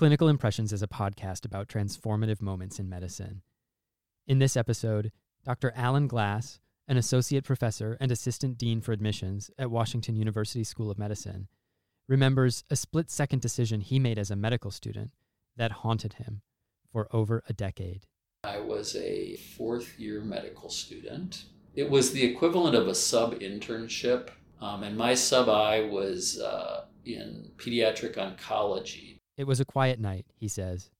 Clinical Impressions is a podcast about transformative moments in medicine. In this episode, Dr. Alan Glass, an associate professor and assistant dean for admissions at Washington University School of Medicine, remembers a split second decision he made as a medical student that haunted him for over a decade. I was a fourth year medical student. It was the equivalent of a sub internship, um, and my sub I was uh, in pediatric oncology. It was a quiet night, he says,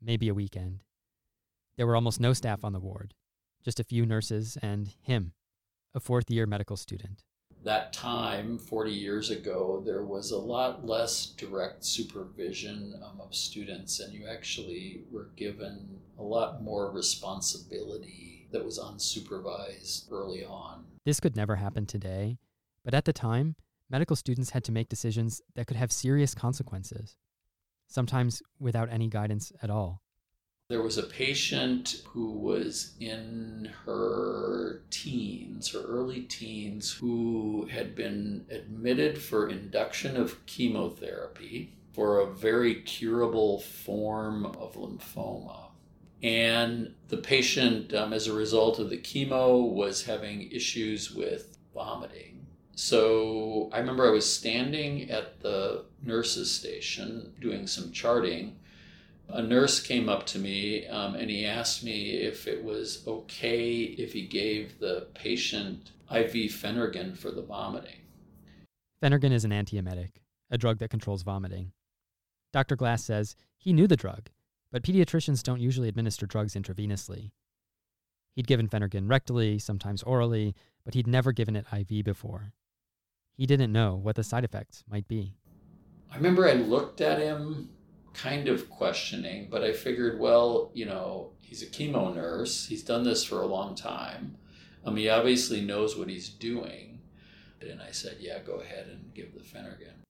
maybe a weekend. There were almost no staff on the ward, just a few nurses and him, a fourth year medical student. That time, 40 years ago, there was a lot less direct supervision um, of students, and you actually were given a lot more responsibility that was unsupervised early on. This could never happen today, but at the time, medical students had to make decisions that could have serious consequences sometimes without any guidance at all. There was a patient who was in her teens, her early teens, who had been admitted for induction of chemotherapy for a very curable form of lymphoma. And the patient, um, as a result of the chemo, was having issues with vomiting so I remember I was standing at the nurse's station doing some charting. A nurse came up to me um, and he asked me if it was okay if he gave the patient IV Phenergan for the vomiting. Phenergan is an antiemetic, a drug that controls vomiting. Dr. Glass says he knew the drug, but pediatricians don't usually administer drugs intravenously. He'd given Phenergan rectally, sometimes orally, but he'd never given it IV before. He didn't know what the side effects might be. I remember I looked at him kind of questioning, but I figured, well, you know, he's a chemo nurse. He's done this for a long time. Um, he obviously knows what he's doing. And I said, yeah, go ahead and give the Phenergan.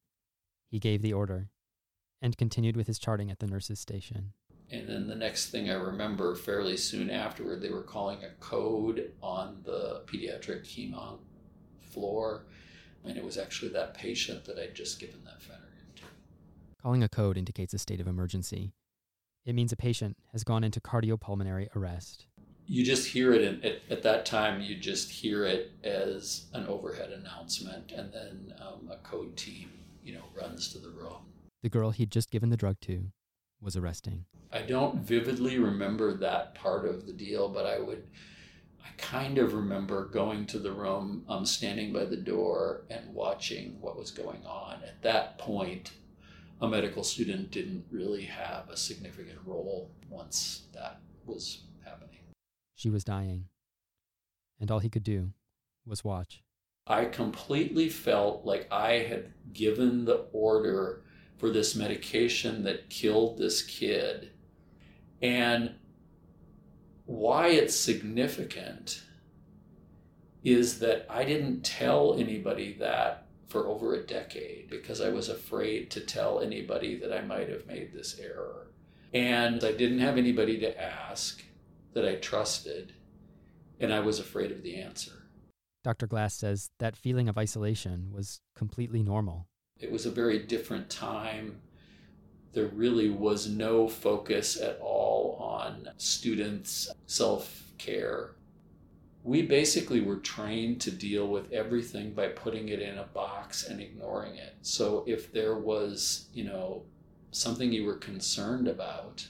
He gave the order and continued with his charting at the nurse's station. And then the next thing I remember, fairly soon afterward, they were calling a code on the pediatric chemo floor and it was actually that patient that I'd just given that Phenergan to. Calling a code indicates a state of emergency. It means a patient has gone into cardiopulmonary arrest. You just hear it, in, at, at that time, you just hear it as an overhead announcement, and then um, a code team, you know, runs to the room. The girl he'd just given the drug to was arresting. I don't vividly remember that part of the deal, but I would I kind of remember going to the room, um, standing by the door and watching what was going on. At that point, a medical student didn't really have a significant role once that was happening. She was dying, and all he could do was watch. I completely felt like I had given the order for this medication that killed this kid. And why it's significant is that I didn't tell anybody that for over a decade because I was afraid to tell anybody that I might have made this error. And I didn't have anybody to ask that I trusted, and I was afraid of the answer. Dr. Glass says that feeling of isolation was completely normal. It was a very different time. There really was no focus at all on students' self care. We basically were trained to deal with everything by putting it in a box and ignoring it. So if there was, you know, something you were concerned about,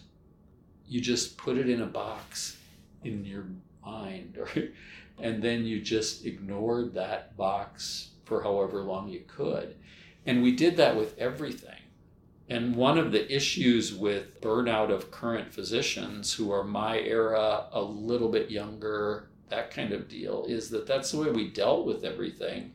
you just put it in a box in your mind or and then you just ignored that box for however long you could. And we did that with everything. And one of the issues with burnout of current physicians who are my era, a little bit younger, that kind of deal, is that that's the way we dealt with everything.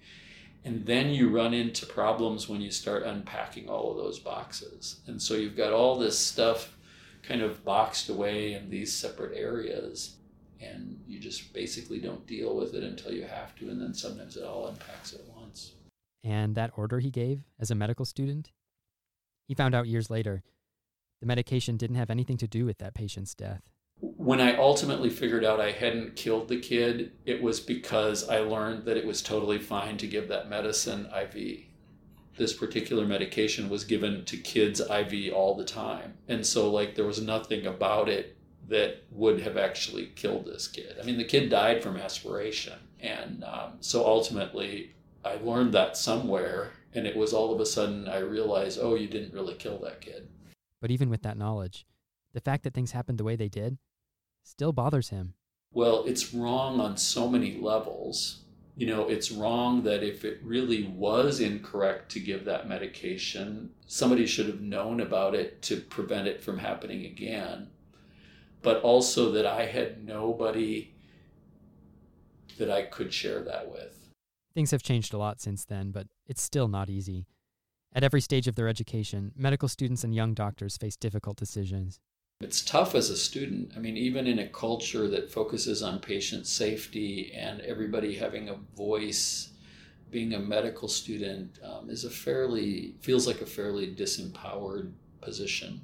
And then you run into problems when you start unpacking all of those boxes. And so you've got all this stuff kind of boxed away in these separate areas. And you just basically don't deal with it until you have to. And then sometimes it all unpacks at once. And that order he gave as a medical student, he found out years later the medication didn't have anything to do with that patient's death. When I ultimately figured out I hadn't killed the kid, it was because I learned that it was totally fine to give that medicine IV. this particular medication was given to kids IV all the time. And so, like, there was nothing about it that would have actually killed this kid. I mean, the kid died from aspiration. And um, so ultimately, I learned that somewhere. And it was all of a sudden I realized, oh, you didn't really kill that kid. But even with that knowledge, the fact that things happened the way they did still bothers him. Well, it's wrong on so many levels you know, it's wrong that if it really was incorrect to give that medication, somebody should have known about it to prevent it from happening again. But also that I had nobody that I could share that with. Things have changed a lot since then, but it's still not easy. At every stage of their education, medical students and young doctors face difficult decisions. It's tough as a student. I mean, even in a culture that focuses on patient safety and everybody having a voice, being a medical student um, is a fairly, feels like a fairly disempowered position.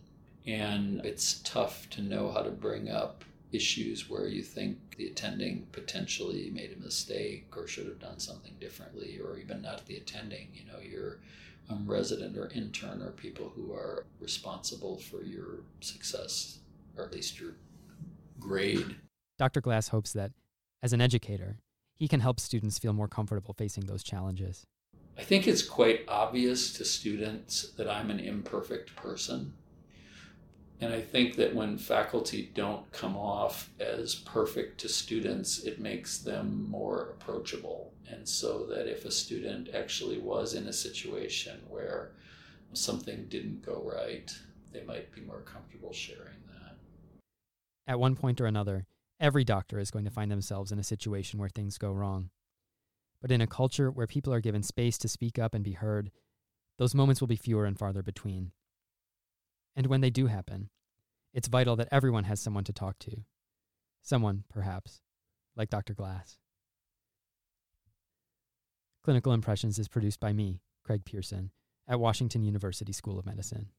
And it's tough to know how to bring up issues where you think the attending potentially made a mistake or should have done something differently, or even not the attending. You know, you're um, resident or intern or people who are responsible for your success, or at least your grade. Dr. Glass hopes that, as an educator, he can help students feel more comfortable facing those challenges. I think it's quite obvious to students that I'm an imperfect person. And I think that when faculty don't come off as perfect to students, it makes them more approachable. And so that if a student actually was in a situation where something didn't go right, they might be more comfortable sharing that. At one point or another, every doctor is going to find themselves in a situation where things go wrong. But in a culture where people are given space to speak up and be heard, those moments will be fewer and farther between. And when they do happen, it's vital that everyone has someone to talk to. Someone, perhaps, like Dr. Glass. Clinical Impressions is produced by me, Craig Pearson, at Washington University School of Medicine.